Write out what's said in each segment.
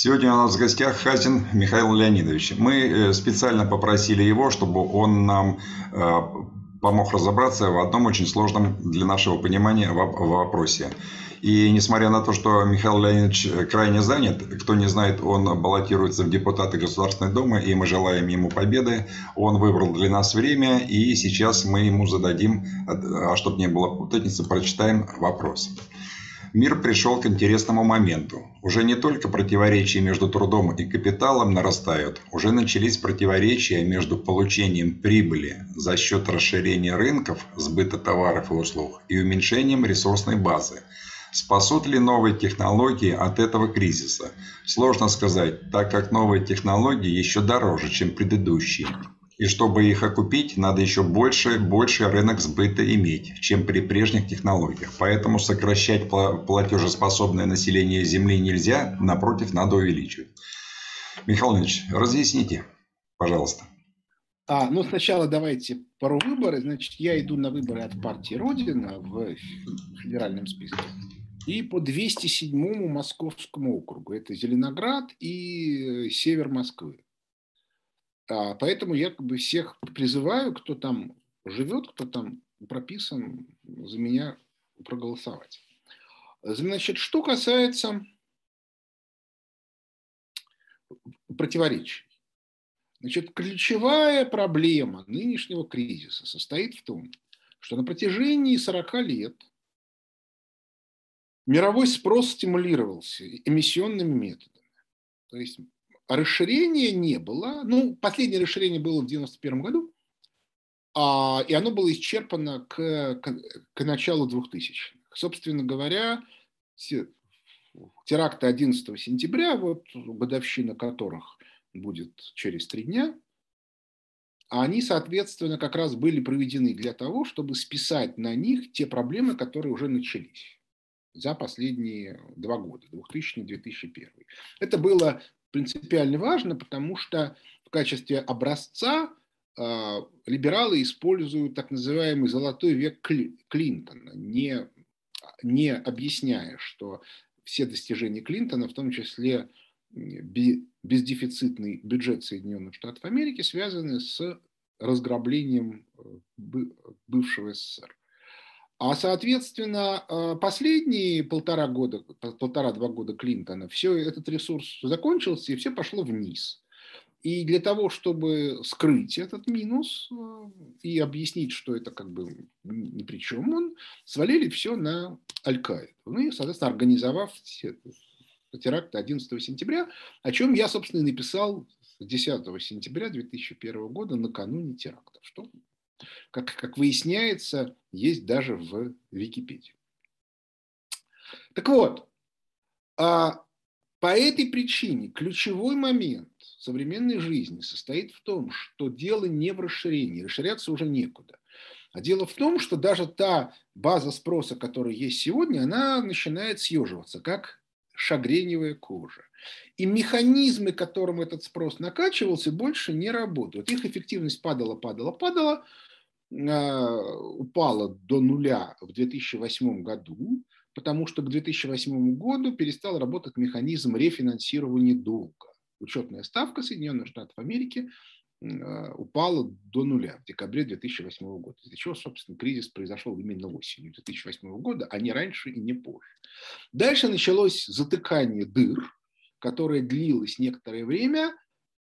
Сегодня у нас в гостях Хазин Михаил Леонидович. Мы э, специально попросили его, чтобы он нам э, помог разобраться в одном очень сложном для нашего понимания вопросе. И несмотря на то, что Михаил Леонидович крайне занят, кто не знает, он баллотируется в депутаты Государственной Думы, и мы желаем ему победы. Он выбрал для нас время, и сейчас мы ему зададим, а чтобы не было путаницы, прочитаем вопрос. Мир пришел к интересному моменту. Уже не только противоречия между трудом и капиталом нарастают, уже начались противоречия между получением прибыли за счет расширения рынков, сбыта товаров и услуг и уменьшением ресурсной базы. Спасут ли новые технологии от этого кризиса? Сложно сказать, так как новые технологии еще дороже, чем предыдущие. И чтобы их окупить, надо еще больше, больше рынок сбыта иметь, чем при прежних технологиях. Поэтому сокращать платежеспособное население Земли нельзя, напротив, надо увеличивать. Михаил Ильич, разъясните, пожалуйста. А, ну, сначала давайте пару выборы. Значит, я иду на выборы от партии Родина в федеральном списке. И по 207-му Московскому округу. Это Зеленоград и север Москвы. А, поэтому я как бы всех призываю, кто там живет, кто там прописан, за меня проголосовать. Значит, что касается противоречий. Значит, ключевая проблема нынешнего кризиса состоит в том, что на протяжении 40 лет мировой спрос стимулировался эмиссионными методами. То есть расширения не было. Ну, последнее расширение было в 1991 году, а, и оно было исчерпано к, к, к началу 2000-х. Собственно говоря, теракты 11 сентября, вот годовщина которых будет через три дня, они, соответственно, как раз были проведены для того, чтобы списать на них те проблемы, которые уже начались за последние два года, 2000-2001. Это было принципиально важно, потому что в качестве образца э, либералы используют так называемый золотой век Клинтона, не, не объясняя, что все достижения Клинтона, в том числе бездефицитный бюджет Соединенных Штатов Америки, связаны с разграблением э, бывшего СССР. А, соответственно, а, последние полтора года, полтора-два года Клинтона, все этот ресурс закончился, и все пошло вниз. И для того, чтобы скрыть этот минус а, и объяснить, что это как бы ни при чем, он свалили все на Аль-Каиду. Ну и, соответственно, организовав теракт 11 сентября, о чем я, собственно, и написал 10 сентября 2001 года накануне теракта, что как, как выясняется, есть даже в Википедии. Так вот, а по этой причине ключевой момент современной жизни состоит в том, что дело не в расширении, расширяться уже некуда. А дело в том, что даже та база спроса, которая есть сегодня, она начинает съеживаться, как шагреневая кожа. И механизмы, которым этот спрос накачивался, больше не работают. Их эффективность падала, падала, падала, упала до нуля в 2008 году, потому что к 2008 году перестал работать механизм рефинансирования долга. Учетная ставка Соединенных Штатов Америки а, упала до нуля в декабре 2008 года. Из-за чего, собственно, кризис произошел именно осенью 2008 года, а не раньше и не позже. Дальше началось затыкание дыр, которое длилось некоторое время –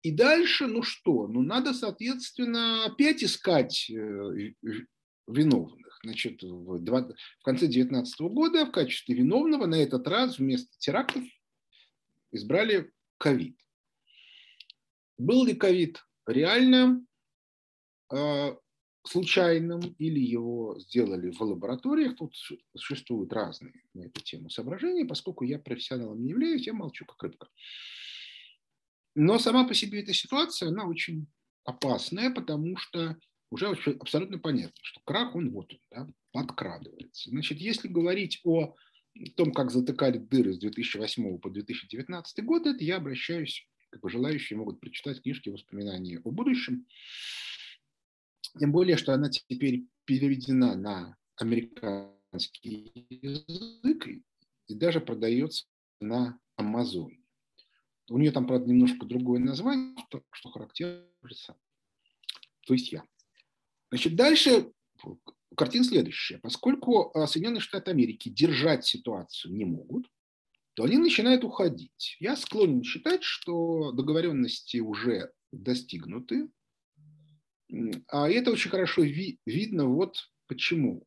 и дальше, ну что, ну надо, соответственно, опять искать э, виновных. Значит, в, в конце 2019 года в качестве виновного на этот раз вместо терактов избрали ковид. Был ли ковид реально э, случайным или его сделали в лабораториях? Тут существуют разные на эту тему соображения. Поскольку я профессионалом не являюсь, я молчу как рыбка. Но сама по себе эта ситуация, она очень опасная, потому что уже абсолютно понятно, что крах, он вот он, да, подкрадывается. Значит, если говорить о том, как затыкали дыры с 2008 по 2019 год, это я обращаюсь, как бы желающие могут прочитать книжки воспоминаний о будущем. Тем более, что она теперь переведена на американский язык и даже продается на Амазоне. У нее там, правда, немножко другое название, что характерно. То есть я. Значит, дальше картина следующая. Поскольку а, Соединенные Штаты Америки держать ситуацию не могут, то они начинают уходить. Я склонен считать, что договоренности уже достигнуты. А это очень хорошо ви- видно вот почему.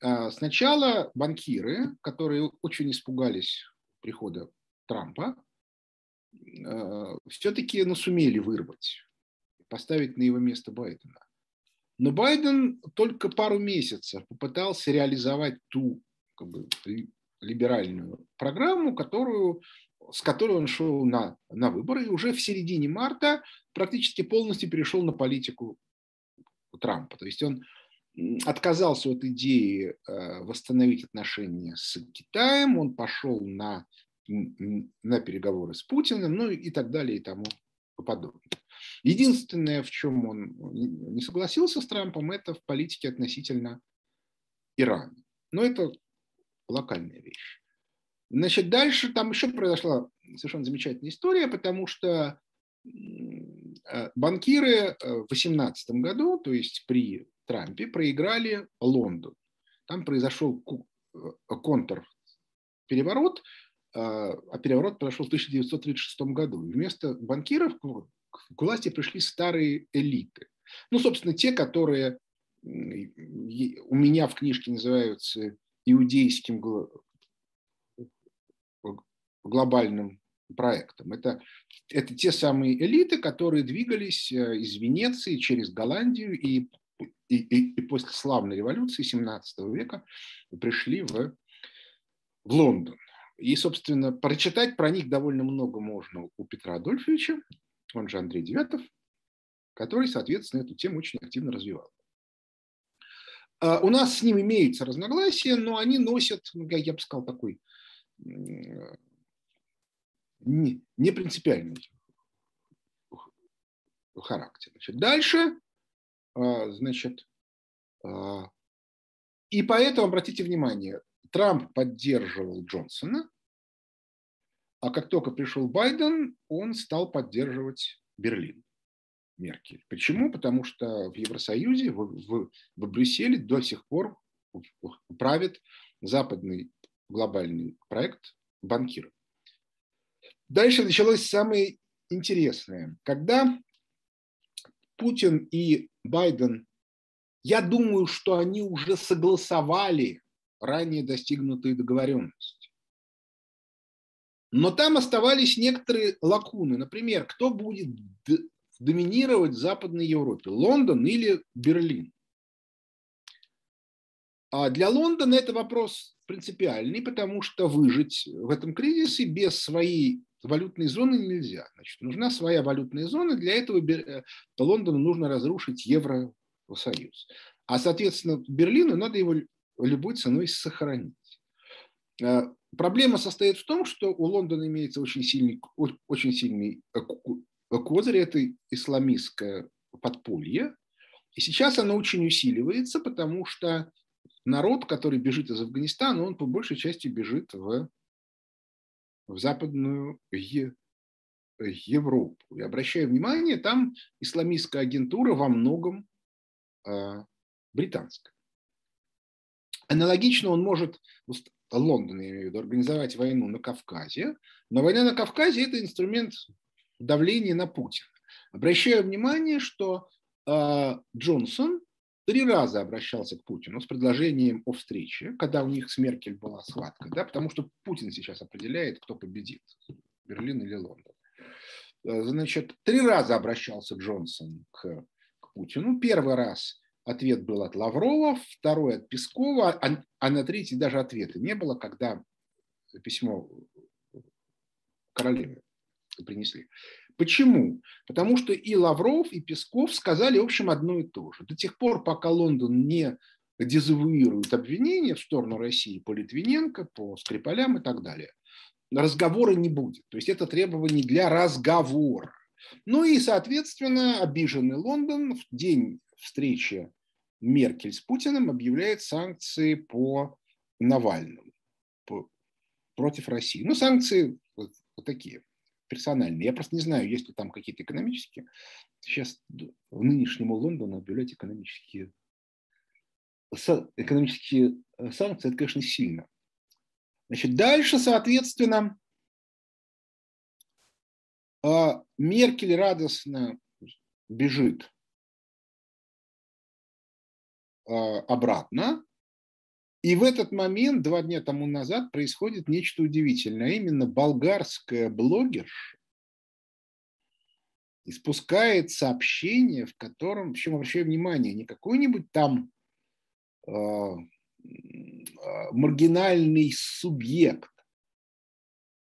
А, сначала банкиры, которые очень испугались прихода Трампа, все-таки ну, сумели вырвать, поставить на его место Байдена. Но Байден только пару месяцев попытался реализовать ту как бы, либеральную программу, которую, с которой он шел на, на выборы, и уже в середине марта практически полностью перешел на политику Трампа. То есть он отказался от идеи э, восстановить отношения с Китаем, он пошел на, на переговоры с Путиным, ну и так далее и тому подобное. Единственное, в чем он не согласился с Трампом, это в политике относительно Ирана. Но это локальная вещь. Значит, дальше там еще произошла совершенно замечательная история, потому что э, банкиры э, в 2018 году, то есть при Трампе, проиграли Лондон. Там произошел э, контр переворот, а переворот произошел в 1936 году. Вместо банкиров к власти пришли старые элиты. Ну, собственно, те, которые у меня в книжке называются иудейским глобальным проектом. Это, это те самые элиты, которые двигались э, из Венеции через Голландию и, и, и, и после славной революции 17 века пришли в, в Лондон. И, собственно, прочитать про них довольно много можно у Петра Адольфовича, он же Андрей Девятов, который, соответственно, эту тему очень активно развивал. А, у нас с ним имеются разногласия, но они носят, ну, я бы сказал, такой не, не принципиальный характер. Значит, дальше, а, значит, а, и поэтому, обратите внимание, Трамп поддерживал Джонсона, а как только пришел Байден, он стал поддерживать Берлин, Меркель. Почему? Потому что в Евросоюзе, в, в, в Брюсселе до сих пор правит западный глобальный проект банкиров. Дальше началось самое интересное. Когда Путин и Байден, я думаю, что они уже согласовали ранее достигнутые договоренности. Но там оставались некоторые лакуны. Например, кто будет доминировать в Западной Европе, Лондон или Берлин? А для Лондона это вопрос принципиальный, потому что выжить в этом кризисе без своей валютной зоны нельзя. Значит, нужна своя валютная зона, для этого э, Лондону нужно разрушить Евросоюз. А, соответственно, Берлину надо его любой ценой сохранить. Э, проблема состоит в том, что у Лондона имеется очень сильный, очень сильный козырь, это исламистское подполье. И сейчас оно очень усиливается, потому что народ, который бежит из Афганистана, он по большей части бежит в, в Западную Европу. И обращаю внимание, там исламистская агентура во многом э, британская. Аналогично он может, Лондон, я имею в виду, организовать войну на Кавказе, но война на Кавказе – это инструмент давления на Путина. Обращаю внимание, что э, Джонсон три раза обращался к Путину с предложением о встрече, когда у них с Меркель была схватка, да, потому что Путин сейчас определяет, кто победит, Берлин или Лондон. Э, значит, три раза обращался Джонсон к, к Путину. Первый раз ответ был от Лаврова, второй от Пескова, а, а на третий даже ответа не было, когда письмо королеве принесли. Почему? Потому что и Лавров, и Песков сказали, в общем, одно и то же. До тех пор, пока Лондон не дезавуирует обвинения в сторону России по Литвиненко, по Скрипалям и так далее, разговора не будет. То есть это требование для разговора. Ну и, соответственно, обиженный Лондон в день встречи Меркель с Путиным объявляет санкции по Навальному, по, против России. Ну, санкции вот, вот такие персональные. Я просто не знаю, есть ли там какие-то экономические. Сейчас в нынешнему Лондону объявлять экономические, экономические э, санкции, это, конечно, сильно. Значит, дальше, соответственно, а, Меркель радостно бежит обратно, и в этот момент, два дня тому назад, происходит нечто удивительное. А именно болгарская блогерша испускает сообщение, в котором, причем обращаю внимание, не какой-нибудь там э, маргинальный субъект,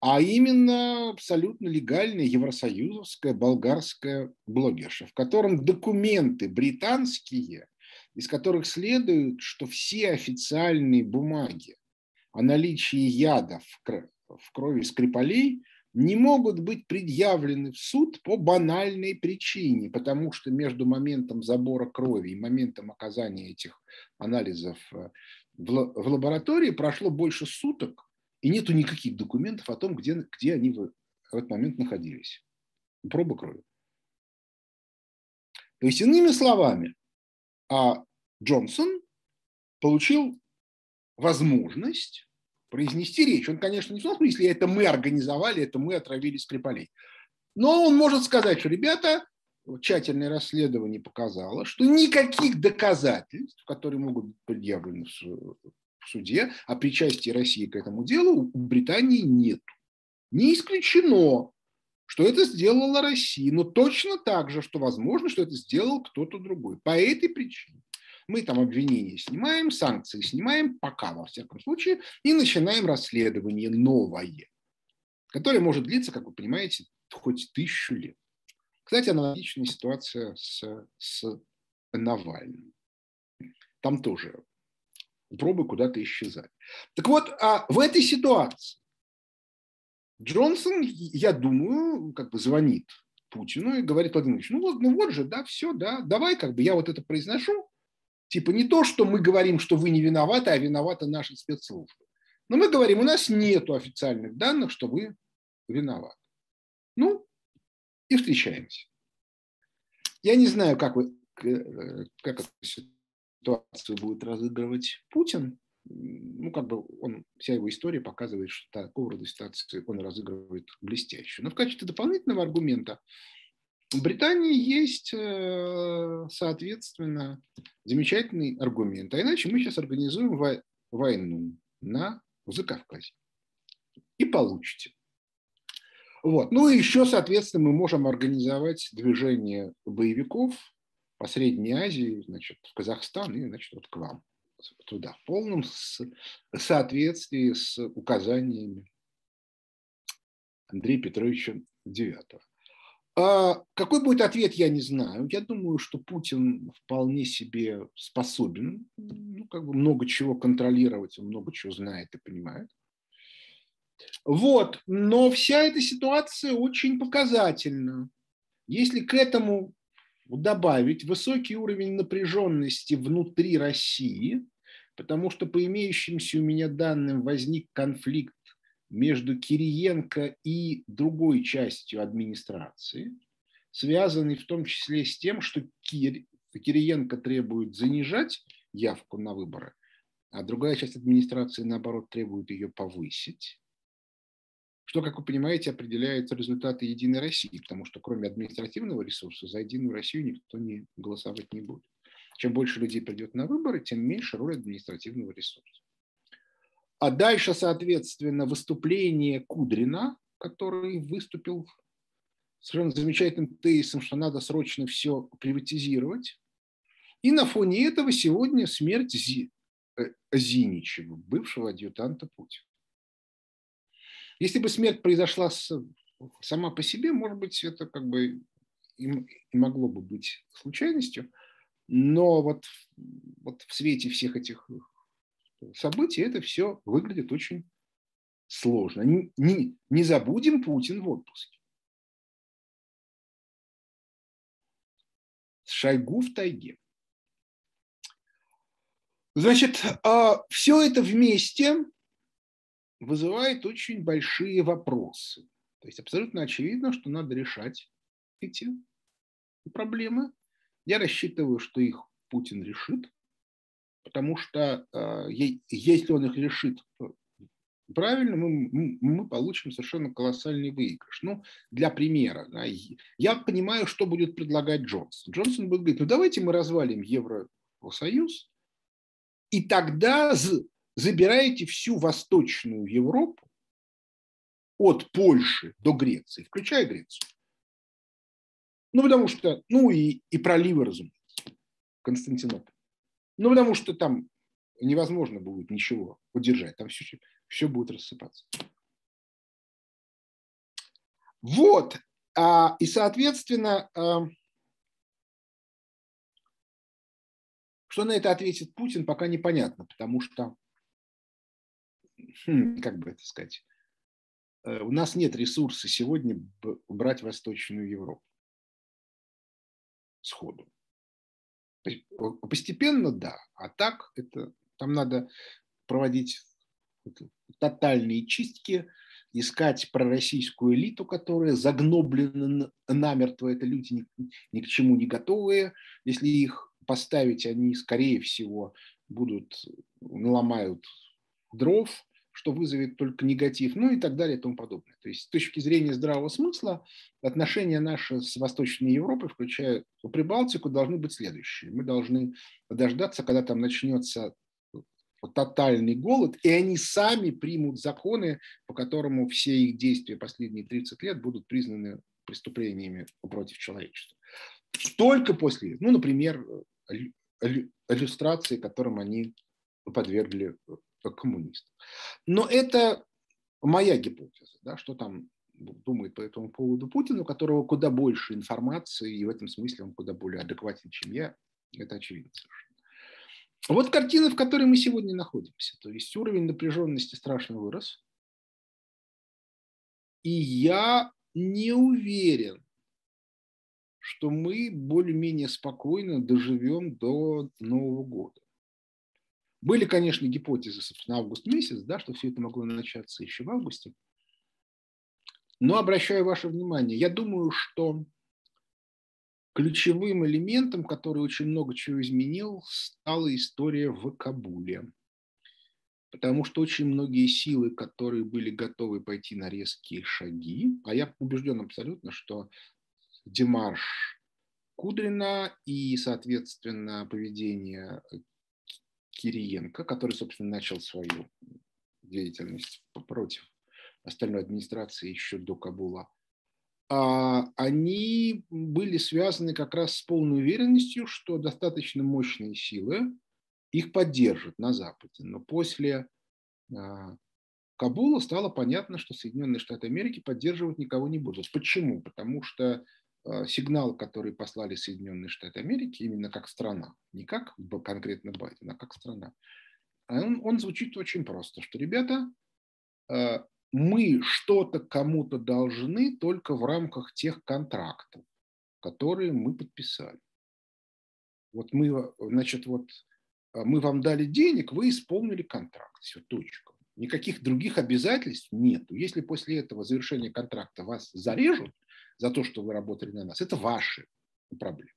а именно абсолютно легальная евросоюзовская болгарская блогерша, в котором документы британские – из которых следует, что все официальные бумаги о наличии яда в крови Скрипалей не могут быть предъявлены в суд по банальной причине, потому что между моментом забора крови и моментом оказания этих анализов э, в лаборатории прошло больше суток, и нету никаких документов о том, где, где они в этот момент находились. Проба крови. То есть, иными словами, а Джонсон получил возможность произнести речь. Он, конечно, не том смысле, это мы организовали, это мы отравили Скрипалей. Но он может сказать, что, ребята, тщательное расследование показало, что никаких доказательств, которые могут быть предъявлены в суде о причастии России к этому делу, у Британии нет. Не исключено, что это сделала Россия, но точно так же, что возможно, что это сделал кто-то другой. По этой причине мы там обвинения снимаем, санкции снимаем, пока во всяком случае, и начинаем расследование новое, которое может длиться, как вы понимаете, хоть тысячу лет. Кстати, аналогичная ситуация с, с Навальным. Там тоже пробы куда-то исчезать. Так вот, а в этой ситуации Джонсон, я думаю, как бы звонит Путину и говорит, Владимир ну вот, ну вот же, да, все, да, давай, как бы я вот это произношу, Типа не то, что мы говорим, что вы не виноваты, а виноваты наши спецслужбы. Но мы говорим, у нас нет официальных данных, что вы виноваты. Ну, и встречаемся. Я не знаю, как, вы, э, как эту ситуацию будет разыгрывать Путин. Ну, как бы он, вся его история показывает, что такого рода ситуации он разыгрывает блестяще. Но в качестве дополнительного аргумента в Британии есть, э, соответственно, замечательный аргумент. А иначе мы сейчас организуем войну на Закавказье. И получите. Вот. Ну и еще, соответственно, мы можем организовать движение боевиков по Средней Азии, значит, в Казахстан и, значит, вот к вам туда, в полном соответствии с указаниями Андрея Петровича Девятого. А какой будет ответ, я не знаю. Я думаю, что Путин вполне себе способен ну, как бы много чего контролировать, он много чего знает и понимает. Вот, но вся эта ситуация очень показательна. Если к этому добавить высокий уровень напряженности внутри России, потому что по имеющимся у меня данным возник конфликт между Кириенко и другой частью администрации, связанный в том числе с тем, что Кир, Кириенко требует занижать явку на выборы, а другая часть администрации, наоборот, требует ее повысить, что, как вы понимаете, определяет результаты «Единой России», потому что кроме административного ресурса за «Единую Россию» никто не голосовать не будет. Чем больше людей придет на выборы, тем меньше роль административного ресурса. А дальше, соответственно, выступление Кудрина, который выступил совершенно замечательным тезисом, что надо срочно все приватизировать. И на фоне этого сегодня смерть Зи, э, Зиничева, бывшего адъютанта Путина. Если бы смерть произошла с, сама по себе, может быть, это как бы и, и могло бы быть случайностью, но вот, вот в свете всех этих событий, это все выглядит очень сложно. Не, не, не забудем Путин в отпуске. Шойгу в тайге. Значит, а, все это вместе вызывает очень большие вопросы. То есть абсолютно очевидно, что надо решать эти проблемы. Я рассчитываю, что их Путин решит, потому что э, если он их решит правильно, мы, мы получим совершенно колоссальный выигрыш. Ну, для примера, я понимаю, что будет предлагать Джонсон. Джонсон будет говорить, ну давайте мы развалим Евросоюз, и тогда забираете всю Восточную Европу от Польши до Греции, включая Грецию. Ну, потому что, ну и, и проливы, разумеется, Константинополь. Ну, потому что там невозможно будет ничего удержать, там все, все будет рассыпаться. Вот, а, и, соответственно, а, что на это ответит Путин, пока непонятно, потому что, как бы это сказать, э, у нас нет ресурса сегодня брать Восточную Европу сходу. Постепенно, да, а так это там надо проводить тотальные чистки, искать пророссийскую элиту, которая загноблена намертво. Это люди ни, ни к чему не готовые. Если их поставить, они, скорее всего, будут, наломают дров, что вызовет только негатив, ну и так далее и тому подобное. То есть с точки зрения здравого смысла отношения наши с Восточной Европой, включая Прибалтику, должны быть следующие. Мы должны дождаться, когда там начнется тотальный голод, и они сами примут законы, по которому все их действия последние 30 лет будут признаны преступлениями против человечества. Только после, ну, например, иллюстрации, которым они подвергли коммунистов. Но это моя гипотеза, да, что там думает по этому поводу Путин, у которого куда больше информации, и в этом смысле он куда более адекватен, чем я. Это очевидно совершенно. Вот картина, в которой мы сегодня находимся. То есть уровень напряженности страшно вырос. И я не уверен, что мы более-менее спокойно доживем до Нового года. Были, конечно, гипотезы, собственно, август месяц, да, что все это могло начаться еще в августе. Но обращаю ваше внимание, я думаю, что Ключевым элементом, который очень много чего изменил, стала история в Кабуле. Потому что очень многие силы, которые были готовы пойти на резкие шаги, а я убежден абсолютно, что Демарш Кудрина и, соответственно, поведение Кириенко, который, собственно, начал свою деятельность против остальной администрации еще до Кабула, а, они были связаны как раз с полной уверенностью, что достаточно мощные силы их поддержат на Западе. Но после а, Кабула стало понятно, что Соединенные Штаты Америки поддерживать никого не будут. Почему? Потому что сигнал, который послали Соединенные Штаты Америки, именно как страна, не как конкретно Байден, а как страна, он, он звучит очень просто, что, ребята, мы что-то кому-то должны только в рамках тех контрактов, которые мы подписали. Вот мы, значит, вот а, мы вам дали денег, вы исполнили контракт, все, точка. Никаких других обязательств нету. Если после этого завершения контракта вас зарежут за то, что вы работали на нас, это ваши проблемы.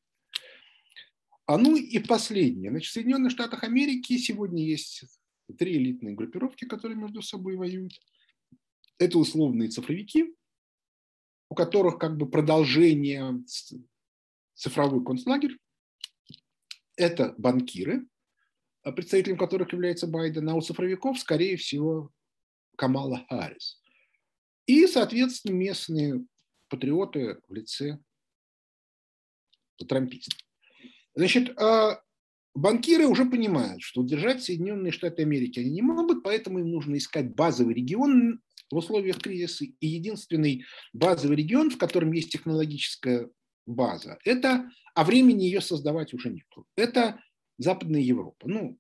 А ну и последнее. Значит, в Соединенных Штатах Америки сегодня есть три элитные группировки, которые между собой воюют. Это условные цифровики, у которых как бы продолжение цифровой концлагерь. Это банкиры, представителем которых является Байден, а у цифровиков, скорее всего, Камала Харрис. И, соответственно, местные патриоты в лице трампистов. Значит, а банкиры уже понимают, что удержать Соединенные Штаты Америки они не могут, поэтому им нужно искать базовый регион в условиях кризиса. И единственный базовый регион, в котором есть технологическая база, это, а времени ее создавать уже нет. Это Западная Европа. Ну,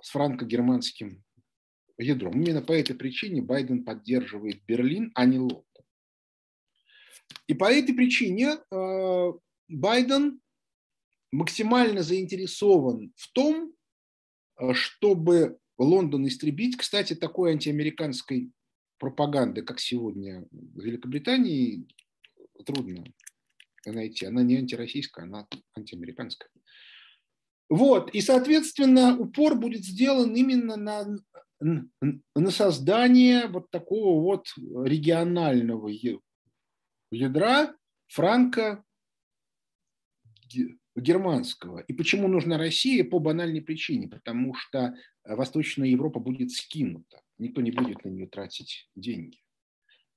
с франко-германским ядром. Именно по этой причине Байден поддерживает Берлин, а не Лондон. И по этой причине э, Байден максимально заинтересован в том, э, чтобы Лондон истребить. Кстати, такой антиамериканской пропаганды, как сегодня в Великобритании, трудно найти. Она не антироссийская, она антиамериканская. Вот, и, соответственно, упор будет сделан именно на, на создание вот такого вот регионального ядра франко германского. И почему нужна Россия? По банальной причине, потому что Восточная Европа будет скинута, никто не будет на нее тратить деньги.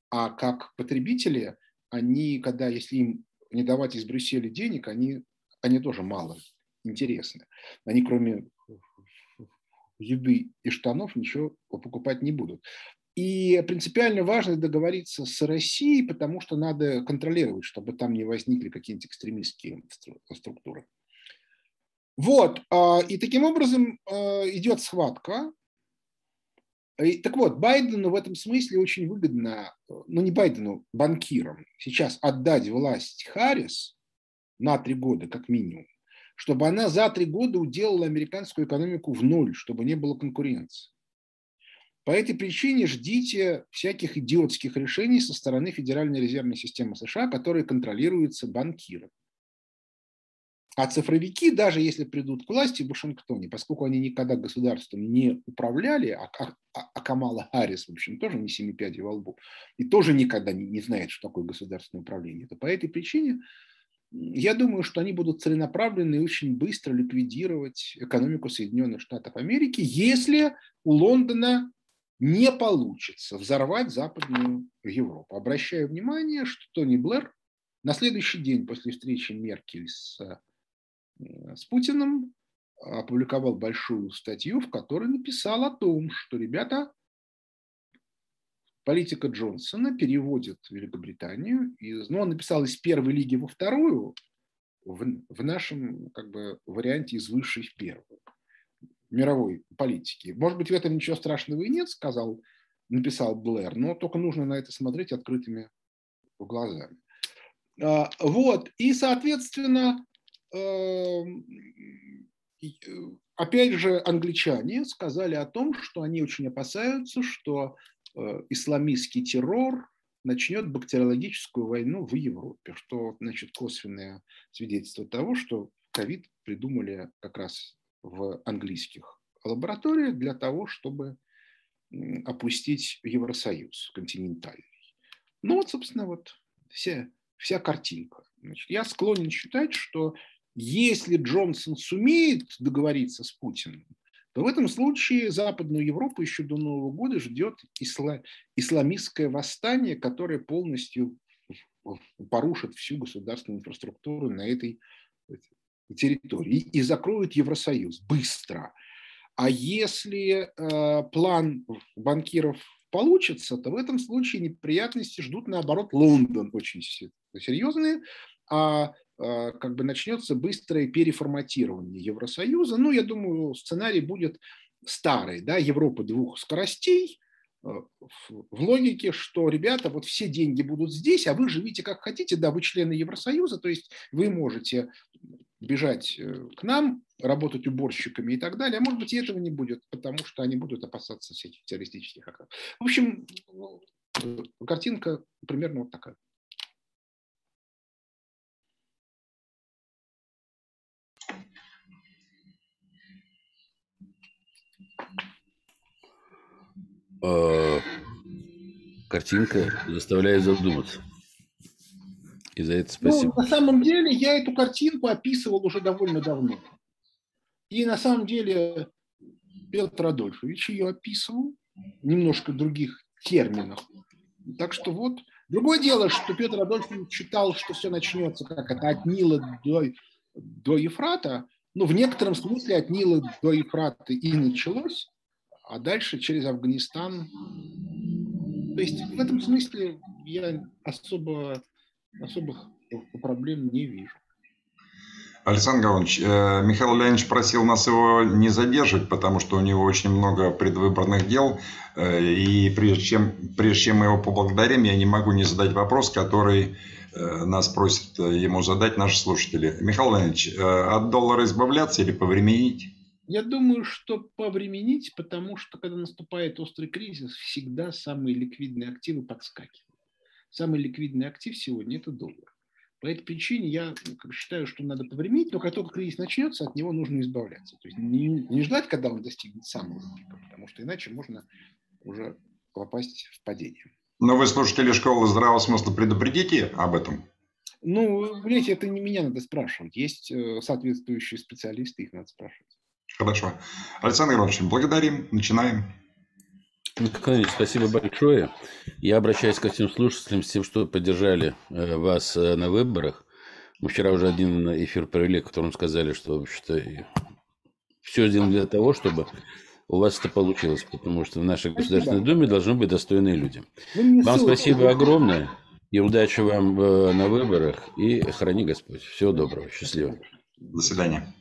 А как потребители, они, когда, если им не давать из Брюсселя денег, они, они тоже мало интересны. Они кроме еды и штанов ничего покупать не будут. И принципиально важно договориться с Россией, потому что надо контролировать, чтобы там не возникли какие-нибудь экстремистские структуры. Вот, а, и таким образом а, идет схватка. И, так вот, Байдену в этом смысле очень выгодно, ну не Байдену, банкирам, сейчас отдать власть Харрис на три года как минимум, чтобы она за три года уделала американскую экономику в ноль, чтобы не было конкуренции. По этой причине ждите всяких идиотских решений со стороны Федеральной резервной системы США, которые контролируются банкирами. А цифровики, даже если придут к власти в Вашингтоне, поскольку они никогда государством не управляли, а, а, а Камала Харрис, в общем, тоже не семи пядей во лбу, и тоже никогда не, не знает, что такое государственное управление, то по этой причине я думаю, что они будут целенаправленно и очень быстро ликвидировать экономику Соединенных Штатов Америки, если у Лондона не получится взорвать Западную Европу. Обращаю внимание, что Тони Блэр на следующий день после встречи Меркель с, э, с Путиным опубликовал большую статью, в которой написал о том, что, ребята, политика Джонсона переводит Великобританию, из, ну, он написал из первой лиги во вторую, в, в нашем как бы, варианте из высшей в первую мировой политики. Может быть, в этом ничего страшного и нет, сказал, написал Блэр, но только нужно на это смотреть открытыми глазами. А, вот, и, соответственно, эм, э, опять же, англичане сказали о том, что они очень опасаются, что Э, исламистский террор начнет бактериологическую войну в Европе, что значит косвенное свидетельство того, что ковид придумали как раз в английских лабораториях для того, чтобы опустить Евросоюз континентальный. Ну вот, собственно, вот вся, вся картинка. Значит, я склонен считать, что если Джонсон сумеет договориться с Путиным, то в этом случае Западную Европу еще до Нового года ждет исла, исламистское восстание, которое полностью порушит всю государственную инфраструктуру на этой территории и закроет Евросоюз быстро. А если э, план банкиров получится, то в этом случае неприятности ждут, наоборот, Лондон очень серьезные, а а, как бы начнется быстрое переформатирование Евросоюза. Ну, я думаю, сценарий будет старый, да, Европа двух скоростей, а, в логике, что, ребята, вот все деньги будут здесь, а вы живите как хотите, да, вы члены Евросоюза, то есть вы можете бежать э, к нам, работать уборщиками и так далее, а может быть и этого не будет, потому что они будут опасаться всяких террористических атак. В общем, э, картинка примерно вот такая. э, картинка заставляет задуматься. И за это ну, спасибо. Ну, на самом деле я эту картинку описывал уже довольно давно. И на самом деле Петр Адольфович ее описывал немножко в других терминах. Так что вот. Другое дело, что Петр Адольфович считал, что все начнется как это от Нила до, до Ефрата. Ну, в некотором смысле от Нила до Ефрата и началось а дальше через Афганистан. То есть в этом смысле я особо, особых проблем не вижу. Александр Гаврилович, э, Михаил Леонидович просил нас его не задерживать, потому что у него очень много предвыборных дел. Э, и прежде чем, прежде чем мы его поблагодарим, я не могу не задать вопрос, который э, нас просят ему задать наши слушатели. Михаил Леонидович, от доллара избавляться или повременить? Я думаю, что повременить, потому что когда наступает острый кризис, всегда самые ликвидные активы подскакивают. Самый ликвидный актив сегодня – это доллар. По этой причине я ну, считаю, что надо повременить, но как только кризис начнется, от него нужно избавляться. То есть не, не ждать, когда он достигнет самого пика, потому что иначе можно уже попасть в падение. Но вы, слушатели школы здравого смысла, предупредите об этом? Ну, понимаете, это не меня надо спрашивать. Есть э, соответствующие специалисты, их надо спрашивать. Хорошо. Александр Иванович, благодарим. Начинаем. Николай спасибо большое. Я обращаюсь ко всем слушателям с тем, что поддержали э, вас э, на выборах. Мы вчера уже один эфир провели, в котором сказали, что вообще-то все сделано для того, чтобы у вас это получилось, потому что в нашей спасибо. Государственной Думе должны быть достойные люди. Вам спасибо огромное и удачи вам э, на выборах и храни Господь. Всего доброго, счастливо. До свидания.